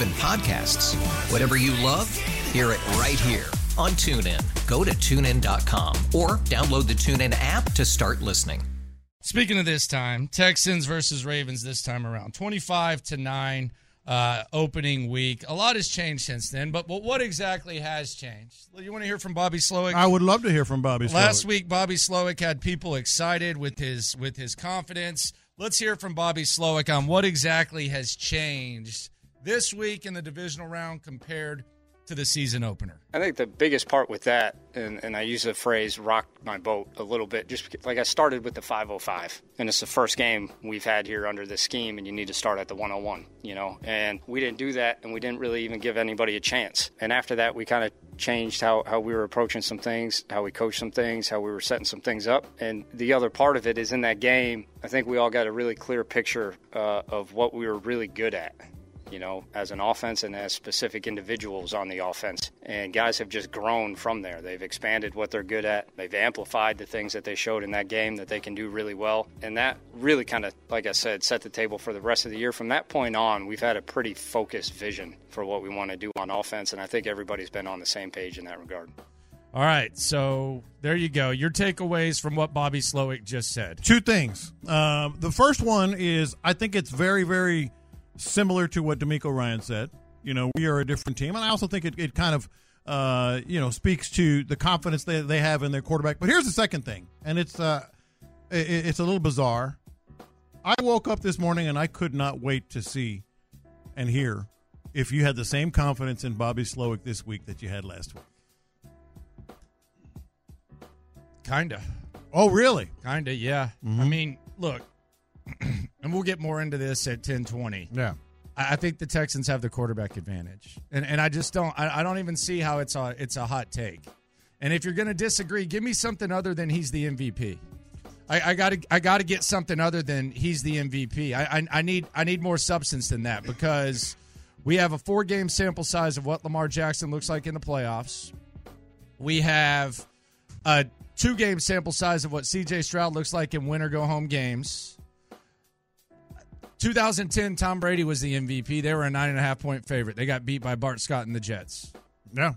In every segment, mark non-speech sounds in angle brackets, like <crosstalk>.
even podcasts. Whatever you love, hear it right here on TuneIn. Go to tunein.com or download the TuneIn app to start listening. Speaking of this time, Texans versus Ravens this time around, 25 to 9 uh, opening week. A lot has changed since then, but, but what exactly has changed? You want to hear from Bobby Slowik? I would love to hear from Bobby Slowik. Last week, Bobby Slowik had people excited with his with his confidence. Let's hear from Bobby Slowik on what exactly has changed this week in the divisional round compared to the season opener. I think the biggest part with that, and, and I use the phrase rocked my boat a little bit, just because, like I started with the 505, and it's the first game we've had here under this scheme, and you need to start at the 101, you know. And we didn't do that, and we didn't really even give anybody a chance. And after that, we kind of changed how, how we were approaching some things, how we coached some things, how we were setting some things up. And the other part of it is in that game, I think we all got a really clear picture uh, of what we were really good at you know, as an offense and as specific individuals on the offense. And guys have just grown from there. They've expanded what they're good at. They've amplified the things that they showed in that game that they can do really well. And that really kind of, like I said, set the table for the rest of the year. From that point on, we've had a pretty focused vision for what we want to do on offense. And I think everybody's been on the same page in that regard. All right, so there you go. Your takeaways from what Bobby Slowik just said. Two things. Um, the first one is I think it's very, very similar to what DeMeco Ryan said. You know, we are a different team, and I also think it, it kind of uh, you know speaks to the confidence they they have in their quarterback. But here's the second thing, and it's uh, it, it's a little bizarre. I woke up this morning and I could not wait to see and hear if you had the same confidence in Bobby Slowik this week that you had last week. Kinda. Oh, really? Kinda, yeah. I mean, look, <clears throat> and we'll get more into this at ten twenty. Yeah. I think the Texans have the quarterback advantage, and and I just don't. I, I don't even see how it's a it's a hot take. And if you're going to disagree, give me something other than he's the MVP. I, I got to I got to get something other than he's the MVP. I, I I need I need more substance than that because we have a four game sample size of what Lamar Jackson looks like in the playoffs. We have a two game sample size of what CJ Stroud looks like in win or go home games. 2010, Tom Brady was the MVP. They were a nine and a half point favorite. They got beat by Bart Scott and the Jets. Yeah.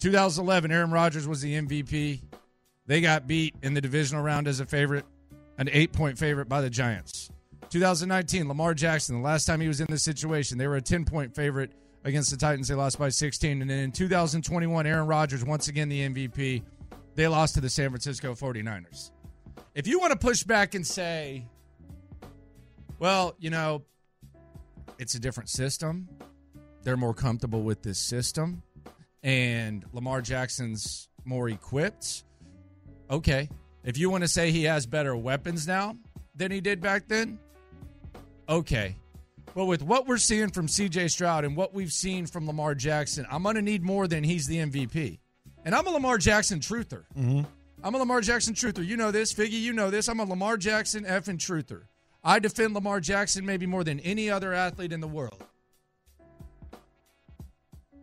2011, Aaron Rodgers was the MVP. They got beat in the divisional round as a favorite, an eight point favorite by the Giants. 2019, Lamar Jackson, the last time he was in this situation, they were a 10 point favorite against the Titans. They lost by 16. And then in 2021, Aaron Rodgers, once again the MVP, they lost to the San Francisco 49ers. If you want to push back and say, well, you know, it's a different system. They're more comfortable with this system, and Lamar Jackson's more equipped. Okay. If you want to say he has better weapons now than he did back then, okay. But with what we're seeing from CJ Stroud and what we've seen from Lamar Jackson, I'm going to need more than he's the MVP. And I'm a Lamar Jackson truther. Mm-hmm. I'm a Lamar Jackson truther. You know this. Figgy, you know this. I'm a Lamar Jackson effing truther. I defend Lamar Jackson maybe more than any other athlete in the world.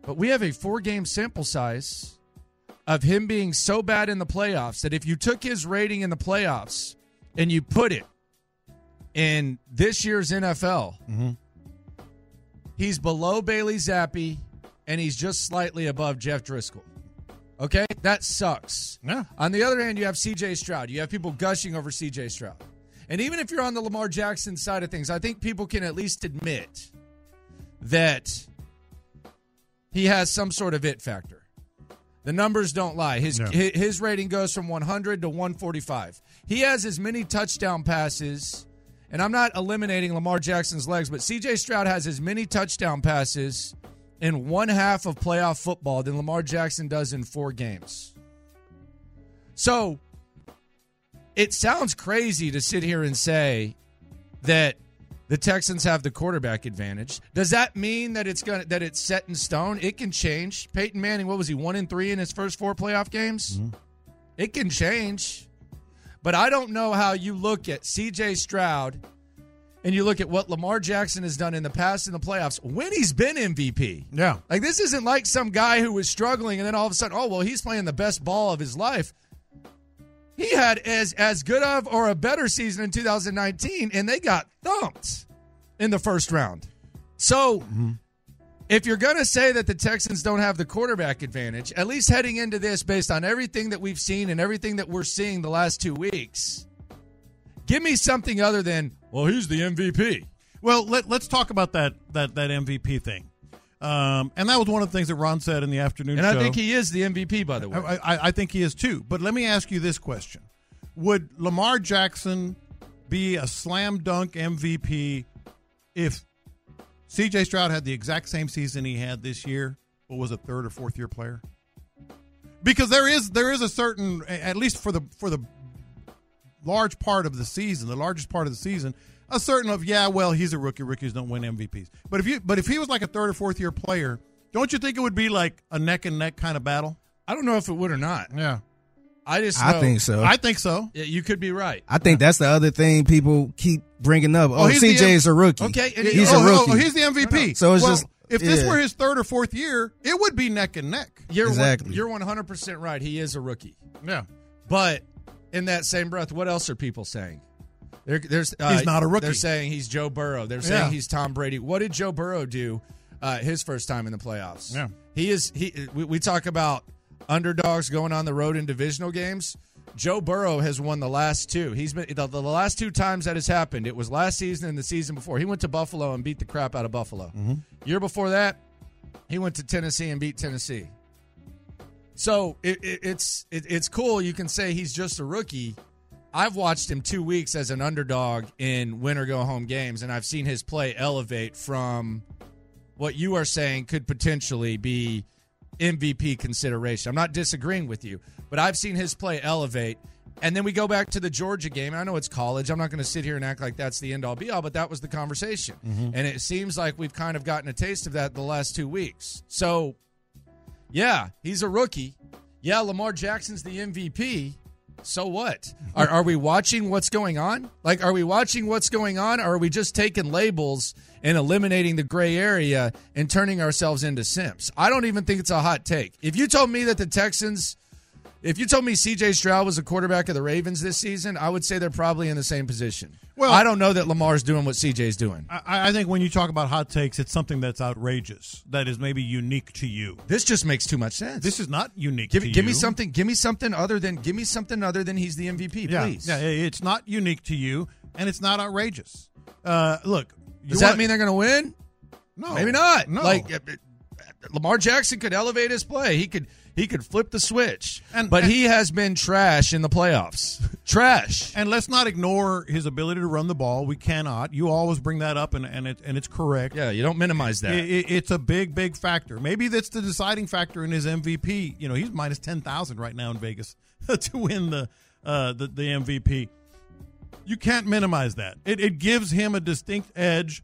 But we have a four game sample size of him being so bad in the playoffs that if you took his rating in the playoffs and you put it in this year's NFL, Mm-hmm. he's below Bailey Zappe and he's just slightly above Jeff Driskel. Okay? That sucks. Yeah. On the other hand, you have CJ Stroud. You have people gushing over CJ Stroud. And even if you're on the Lamar Jackson side of things, I think people can at least admit that he has some sort of it factor. The numbers don't lie. His hi- his rating goes from 100 to 145. He has as many touchdown passes, and I'm not eliminating Lamar Jackson's legs, but CJ Stroud has as many touchdown passes in one half of playoff football than Lamar Jackson does in four games. So it sounds crazy to sit here and say that the Texans have the quarterback advantage. Does that mean that it's to that it's set in stone? It can change. Peyton Manning, what was he, one and three in his first four playoff games? Mm-hmm. It can change. But I don't know how you look at CJ Stroud and you look at what Lamar Jackson has done in the past in the playoffs when he's been MVP. Yeah. Like this isn't like some guy who was struggling and then all of a sudden, oh well, he's playing the best ball of his life. He had as as good of or a better season in 2019, and they got thumped in the first round. So, mm-hmm. if you're going to say that the Texans don't have the quarterback advantage, at least heading into this, based on everything that we've seen and everything that we're seeing the last two weeks, give me something other than, well, he's the MVP. Well, let, let's talk about that that that MVP thing. Um, and that was one of the things that Ron said in the afternoon And show. I think he is the MVP, by the way. I, I, I think he is too. But let me ask you this question: Would Lamar Jackson be a slam dunk MVP if C.J. Stroud had the exact same season he had this year, but was a third or fourth year player? Because there is there is a certain, at least for the for the large part of the season, the largest part of the season, a certain of yeah, well, he's a rookie. Rookies don't win MVPs. But if you but if he was like a third or fourth year player, don't you think it would be like a neck and neck kind of battle? I don't know if it would or not. Yeah, I just I think so. I think so. Yeah, you could be right. I think that's the other thing people keep bringing up. Oh, oh he's the CJ's a rookie. Okay, and he's oh, a rookie. Oh, he's the MVP. So it's Well, just- if this yeah. were his third or fourth year, it would be neck and neck. You're Exactly. One, you're 100 percent right. He is a rookie. Yeah, But in that same breath, what else are people saying? There, there's uh, He's not a rookie. They're saying he's Joe Burrow. They're saying Yeah. he's Tom Brady. What did Joe Burrow do uh, his first time in the playoffs? Yeah. he is. He. We, we talk about underdogs going on the road in divisional games. Joe Burrow has won the last two. He's been the, the last two times that has happened. It was last season and the season before. He went to Buffalo and beat the crap out of Buffalo. Year before that, he went to Tennessee and beat Tennessee. So it, it, it's it, it's cool. You can say he's just a rookie. I've watched him two weeks as an underdog in win or go home games, and I've seen his play elevate from what you are saying could potentially be MVP consideration. I'm not disagreeing with you, but I've seen his play elevate. And then we go back to the Georgia game. I know it's college. I'm not going to sit here and act like that's the end all be all, but that was the conversation. Mm-hmm. And it seems like we've kind of gotten a taste of that the last two weeks. So yeah, he's a rookie. Yeah, Lamar Jackson's the MVP. So what? Are, are we watching what's going on? Like, are we watching what's going on? Or are we just taking labels and eliminating the gray area and turning ourselves into simps? I don't even think it's a hot take. If you told me that the Texans, if you told me CJ Stroud was a quarterback of the Ravens this season, I would say they're probably in the same position. Well- I don't know that Lamar's doing what CJ's doing. I, I think when you talk about hot takes, it's something that's outrageous, that is maybe unique to you. This just makes too much sense. This is not unique. Give, to give me something. Give me something other than. Give me something other than he's the MVP, Yeah, please. yeah, it's not unique to you, and it's not outrageous. Uh, look, you Does that want- mean they're going to win? no? Maybe not. No, Like uh, uh, Lamar Jackson could elevate his play. He could. He could flip the switch. And- but and- he has been trash in the playoffs. <laughs> trash. And let's not ignore his ability to run the ball. We cannot. You always bring that up, and and it and it's correct. Yeah, you don't minimize that. It- it- it's a big, big factor. Maybe that's the deciding factor in his MVP. You know, he's minus ten thousand right now in Vegas <laughs> to win the, uh, the the MVP. You can't minimize that. It, it gives him a distinct edge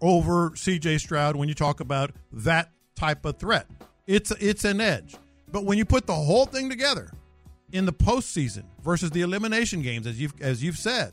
over C.J. Stroud when you talk about that type of threat. It's it's an edge. But when you put the whole thing together in the postseason versus the elimination games, as you've as you've said,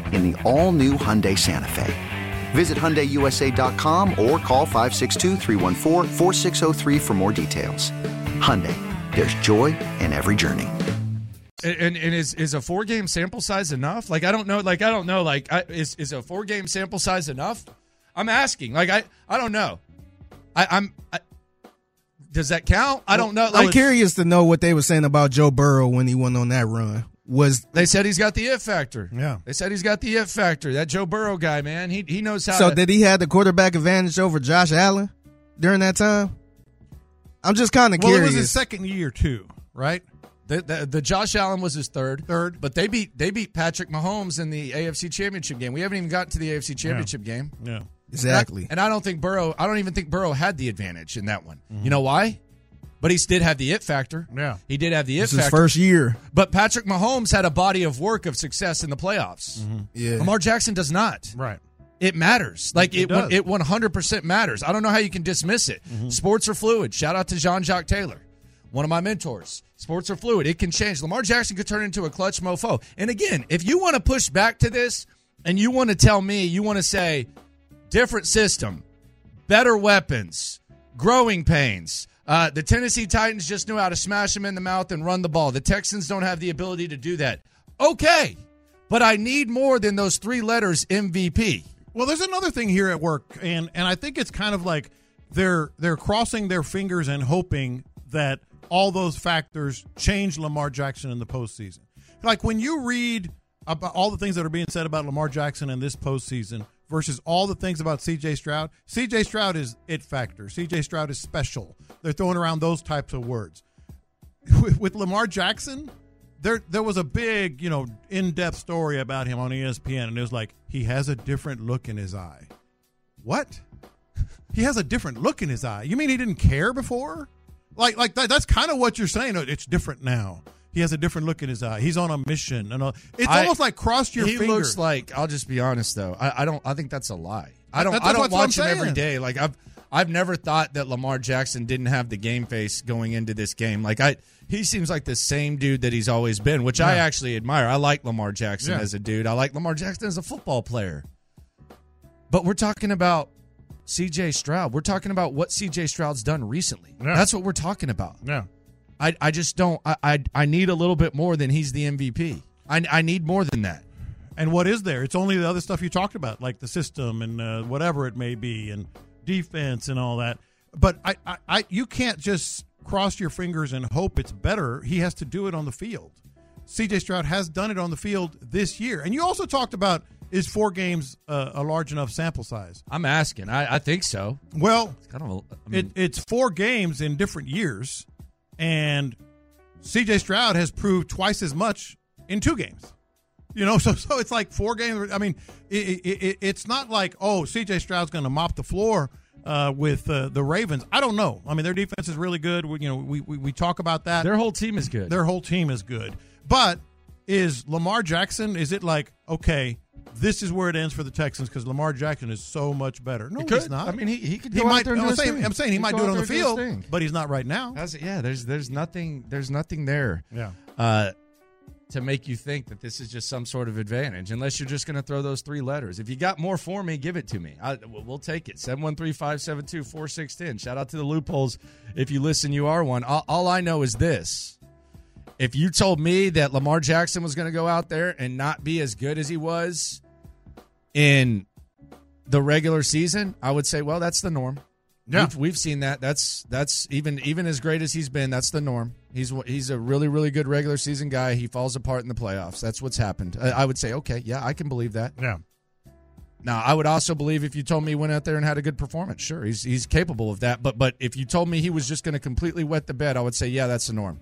in the all new Hyundai Santa Fe. Visit HyundaiUSA.com or call 562-314-4603 for more details. Hyundai, there's joy in every journey. And, and, and is is a four game sample size enough? Like I don't know. Like I don't know. Like I, is is a four game sample size enough? I'm asking. Like I I don't know. I, I'm. I, does that count? I don't know. Like, I'm curious to know what they were saying about Joe Burrow when he went on that run. Was they said he's got the it factor? Yeah, they said he's got the it factor. That Joe Burrow guy, man, he he knows how. So to, did he have the quarterback advantage over Josh Allen during that time? I'm just kind of well, curious. it was his second year too, right? The, the, the Josh Allen was his third, third, but they beat they beat Patrick Mahomes in the AFC Championship game. We haven't even gotten to the AFC Championship yeah. game. Yeah, exactly. And I, and I, don't think Burrow. I don't even think Burrow had the advantage in that one. Mm-hmm. You know why? But he did have the it factor. Yeah, he did have the it this factor. His first year. But Patrick Mahomes had a body of work of success in the playoffs. Mm-hmm. Yeah, Lamar Jackson does not. Right. It matters. Like it, it, it 100% matters. I don't know how you can dismiss it. Mm-hmm. Sports are fluid. Shout out to Jean Jacques Taylor, one of my mentors. Sports are fluid. It can change. Lamar Jackson could turn into a clutch mofo. And again, if you want to push back to this and you want to tell me, you want to say different system, better weapons, growing pains. Uh, the Tennessee Titans just knew how to smash them in the mouth and run the ball. The Texans don't have the ability to do that. Okay, but I need more than those three letters MVP. Well, there's another thing here at work, and and I think it's kind of like they're they're crossing their fingers and hoping that all those factors change Lamar Jackson in the postseason. Like when you read about all the things that are being said about Lamar Jackson in this postseason versus all the things about CJ Stroud, CJ Stroud is it factor. CJ Stroud is special. They're throwing around those types of words. With, Lamar Jackson, there there was a big, you know, in-depth story about him on ESPN and it was like he has a different look in his eye. What? <laughs> he has a different look in his eye. You mean he didn't care before? Like like that, that's kind of what you're saying. It's different now. He has a different look in his eye. He's on a mission, and all. it's I- almost like cross your fingers. he finger. looks like I'll just be honest though. I, I don't. I think that's a lie. I don't. That- I don't watch him every day. Like I've. I've never thought that Lamar Jackson didn't have the game face going into this game. Like I, he seems like the same dude that he's always been, which I actually admire. I like Lamar Jackson Yeah. as a dude. I like Lamar Jackson as a football player. But we're talking about C.J. Stroud. We're talking about what C.J. Stroud's done recently. Yeah. That's what we're talking about. yeah. I, I just don't. I, I I need a little bit more than he's the MVP. I, I need more than that. And what is there? It's only the other stuff you talked about, like the system and uh, whatever it may be, and defense and all that. But I, I, I, you can't just cross your fingers and hope it's better. He has to do it on the field. C.J. Stroud has done it on the field this year. And you also talked about is four games uh, a large enough sample size? I'm asking. I, I think so. Well, It's kind of. A, I it, it's four games in different years, and C.J. Stroud has proved twice as much in two games. You know, <laughs> so so it's like four games. I mean, it, it, it, it's not like oh, C.J. Stroud's going to mop the floor uh, with uh, the Ravens. I don't know. I mean, their defense is really good. We, you know, we, we we talk about that. their whole team is good. Their whole team is good. But is Lamar Jackson? Is it like okay? This is where it ends for the Texans because Lamar Jackson is so much better. No, He he's not. I mean, he- he could He might. there and do I'm saying. I'm saying he He'd might do it on the there and do his field, but he's not right now. That's. Yeah, there's there's nothing there's nothing there. Yeah. Uh, to make you think that this is just some sort of advantage, unless you're just going to throw those three letters. If you got more for me, give it to me. I, we'll take it. 713-572-4610. Shout out to the loopholes. If you listen, you are one. All, all I know is this. If you told me that Lamar Jackson was going to go out there and not be as good as he was in the regular season, I would say, well, that's the norm. Yeah. We've, we've seen that. That's that's even even as great as he's been. That's the norm. He's he's a really really good regular season guy. He falls apart in the playoffs. That's what's happened. I, I would say, okay, yeah, I can believe that. Yeah. Now, I would also believe if you told me he went out there and had a good performance. Sure, he's he's capable of that. But but if you told me he was just going to completely wet the bed, I would say, yeah, that's the norm.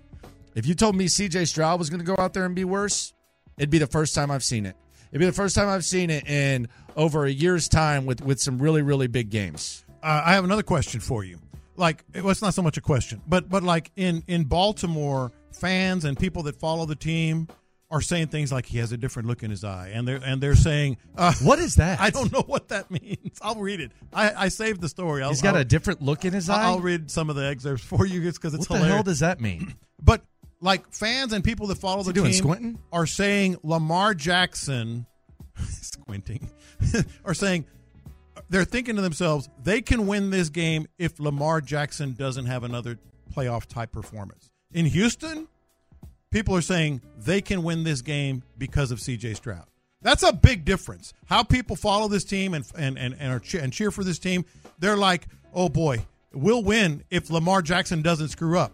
If you told me C.J. Stroud was going to go out there and be worse, it'd be the first time I've seen it. It'd be the first time I've seen it in over a year's time with with some really really big games. Uh, I have another question for you. Like, well, it's not so much a question, but but like in in Baltimore, fans and people that follow the team are saying things like he has a different look in his eye, and they're and they're saying, uh, "What is that?" <laughs> I don't know what that <laughs> means. I'll read it. I, I saved the story. I'll, He's got I'll- a different look in his eye. I'll read some of the excerpts <laughs> for you because it's what the hell does that mean? <clears throat> But like fans and people that follow the doing, team squinting? are saying Lamar Jackson <laughs> squinting <laughs> are saying they're thinking to themselves they can win this game if Lamar Jackson doesn't have another playoff type performance. In Houston, people are saying they can win this game because of CJ Stroud. That's a big difference. How people follow this team and and and and, are and cheer for this team, they're like, "Oh boy, we'll win if Lamar Jackson doesn't screw up."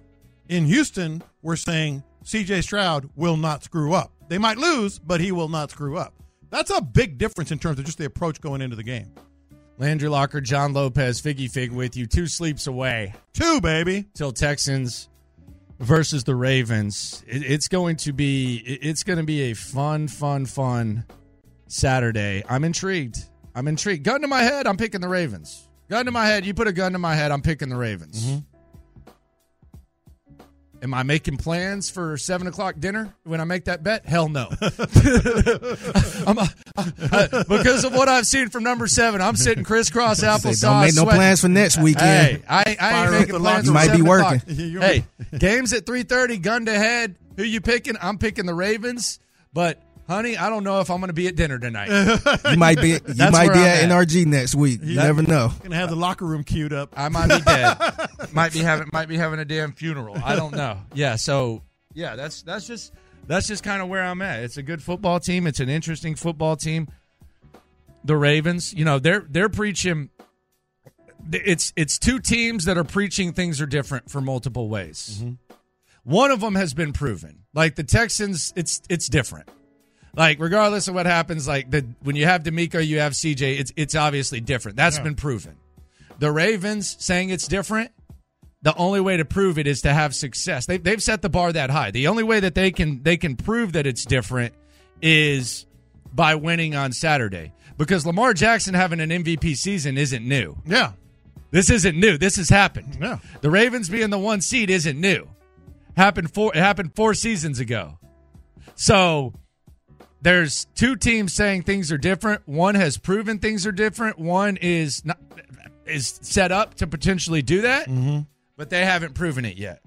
In Houston, we're saying CJ Stroud will not screw up. They might lose, but he will not screw up. That's a big difference in terms of just the approach going into the game. Landry Locker, John Lopez, Figgy Fig with you. Two sleeps away. Two, baby. Till Texans versus the Ravens. It, it's going to be it's going to be a fun, fun, fun Saturday. I'm intrigued. I'm intrigued. Gun to my head, I'm picking the Ravens. Gun to my head, you put a gun to my head, I'm picking the Ravens. Mm-hmm. Am I making plans for seven o'clock dinner when I make that bet? Hell no. <laughs> <laughs> I'm a- I- because of what I've seen from number seven, I'm sitting crisscross applesauce. don't make no sweating. plans for next weekend. Hey, I, I ain't making plans. You might be 7 o'clock. working. Hey, games at three thirty, gun to head. Who you picking? I'm picking the Ravens. But honey, I don't know if I'm going to be at dinner tonight. <laughs> You might be you That's might be at at. NRG next week. You never know. Gonna have the locker room queued up. I might be dead. <laughs> might be having might be having a damn funeral. I don't know. Yeah, so yeah, that's that's just that's just kind of where I'm at. It's a good football team. It's an interesting football team. The Ravens, you know, they're they're preaching it's it's two teams that are preaching things are different for multiple ways. Mm-hmm. One of them has been proven. Like the Texans, it's it's different. Like regardless of what happens, like the when you have DeMeco, you have CJ. It's it's obviously different. That's Yeah. been proven. The Ravens saying it's different. The only way to prove it is to have success. They, they've set the bar that high. The only way that they can they can prove that it's different is by winning on Saturday. Because Lamar Jackson having an MVP season isn't new. Yeah. This isn't new. This has happened. Yeah. The Ravens being the one seed isn't new. Happened four it happened four seasons ago. So there's two teams saying things are different. One has proven things are different. One is not is set up to potentially do that, but they haven't proven it yet.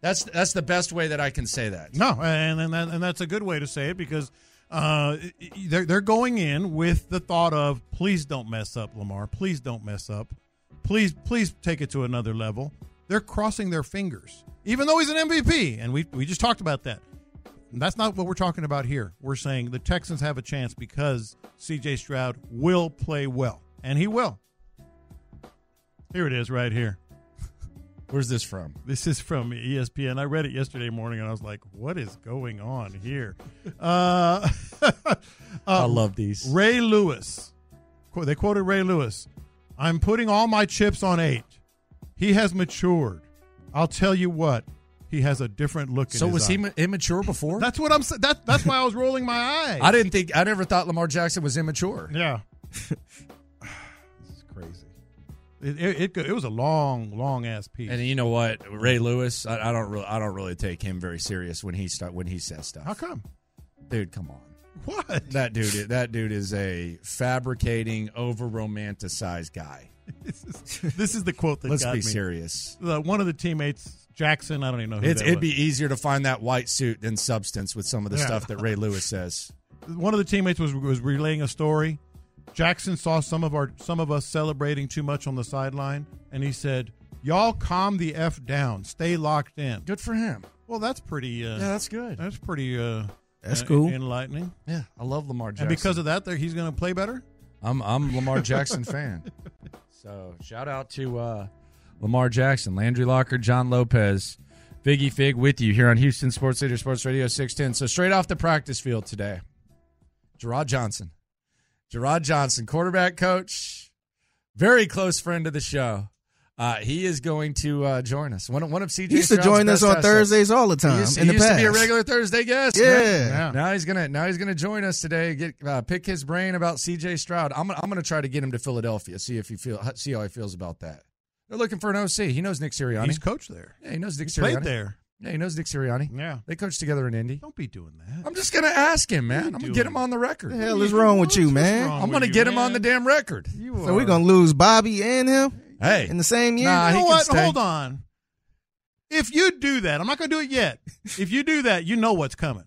That's that's the best way that I can say that. No, and and, that, and that's a good way to say it because uh, they're they're going in with the thought of please don't mess up, Lamar. Please don't mess up. Please please take it to another level. They're crossing their fingers, even though he's an MVP, and we we just talked about that. That's not what we're talking about here. We're saying the Texans have a chance because C.J. Stroud will play well, and he will. Here it is, right here. <laughs> Where's this from? This is from ESPN. I read it yesterday morning and I was like, what is going on here? Uh, <laughs> I love these. Ray Lewis. They quoted Ray Lewis. I'm putting all my chips on eight. He has matured. I'll tell you what, he has a different look in So was eye. he ma- immature before? That's what I'm saying. That, that's why I was rolling my eyes. I didn't think I never thought Lamar Jackson was immature. Yeah. <sighs> this is crazy. It, it, it, it was a long, long ass piece. And you know what, Ray Lewis, I, I don't really, I don't really take him very serious when he start when he says stuff. How come? Dude, come on. What? That dude. That dude is a fabricating, over romanticized guy. <laughs> this, is, this is the quote that Let's be me. serious. The, one of the teammates, Jackson. I don't even know who it'd was. be easier to find that white suit than substance with some of the Yeah. stuff that Ray Lewis says. <laughs> one of the teammates was was relaying a story. Jackson saw some of our some of us celebrating too much on the sideline, and he said, "Y'all calm the f down, stay locked in." Good for him. Well, that's pretty. Uh, Yeah, that's good. That's pretty. Uh, That's uh, cool. enlightening. Yeah, I love Lamar Jackson. And because of that, there he's going to play better. I'm I'm Lamar <laughs> Jackson fan. So shout out to uh, Lamar Jackson, Landry Locker, John Lopez, Figgy Fig with you here on Houston Sports Leader Sports Radio 610. So straight off the practice field today, Jerrod Johnson. Jerrod Johnson, quarterback coach, very close friend of the show. Uh, he is going to uh, join us. One, of- one of CJ He used to join us on. Thursdays all the He time used, in he the used to be a regular Thursday guest. Yeah. man. Yeah. Now he's gonna now he's gonna join us today. Get uh, pick his brain about C.J. Stroud. I'm gonna, I'm gonna try to get him to Philadelphia. See if he feel see how he feels about that. They're looking for an OC. He knows Nick Sirianni. He's coached there. yeah, he knows Nick He Sirianni. played there. Yeah, he knows Nick Sirianni. Yeah. They coached together in Indy. Don't be doing that. I'm just gonna ask him, man. I'm gonna doing? get him on the record. the hell is wrong with you, man? I'm gonna you, get him man? on the damn record. You So we're gonna lose Bobby and him Hey, in the same year. Nah, You know what? stay. Hold on. If you do that, I'm not going to do it yet. If you do that, you know what's coming.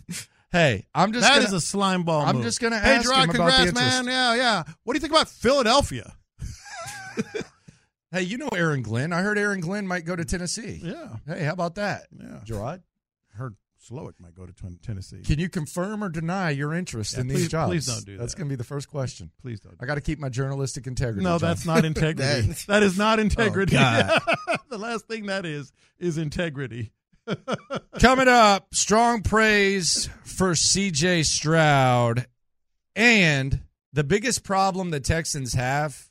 <laughs> hey, I'm just That gonna, is a slime ball. I'm move. just gonna Hey, ask Jerrod, him about the congrats, man. Yeah, yeah. What do you think about Philadelphia? <laughs> Hey, you know Aaron Glenn. I heard Aaron Glenn might go to Tennessee. Yeah, Hey, how about that, yeah. Jerrod? Heard Slowik might go to Tennessee. Can you confirm or deny your interest Yeah, in please- these jobs? please don't do that. That's going to be the first question. Please don't. I got to keep my journalistic integrity. No, John. that's not <laughs> integrity. That- that is not integrity. Oh, God. <laughs> the last thing that is is integrity. <laughs> coming up. Strong praise for C.J. Stroud, and the biggest problem the Texans have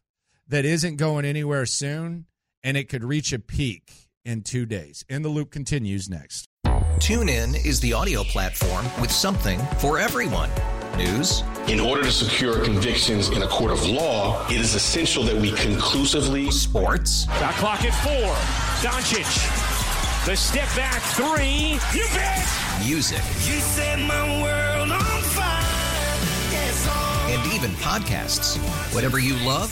that isn't going anywhere soon, and it could reach a peak in two days. And the loop continues next. TuneIn is the audio platform with something for everyone. News, In order to secure convictions in a court of law, it is essential that we conclusively sports, Shot clock at four. Doncic. The step back three. You bet. music, You set my world on fire. Yes, and even podcasts. Whatever you love,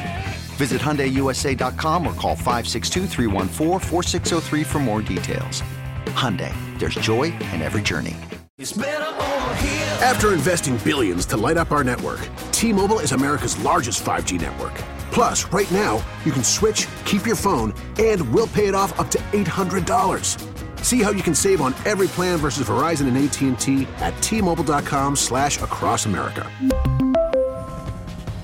Visit HyundaiUSA.com or call 562-314-4603 for more details. Hyundai, there's joy in every journey. It's better over here. After investing billions to light up our network, T-Mobile is America's largest 5G network. Plus, right now, you can switch, keep your phone, and we'll pay it off up to $800. See how you can save on every plan versus Verizon and AT&T at T-Mobile.com slash across America.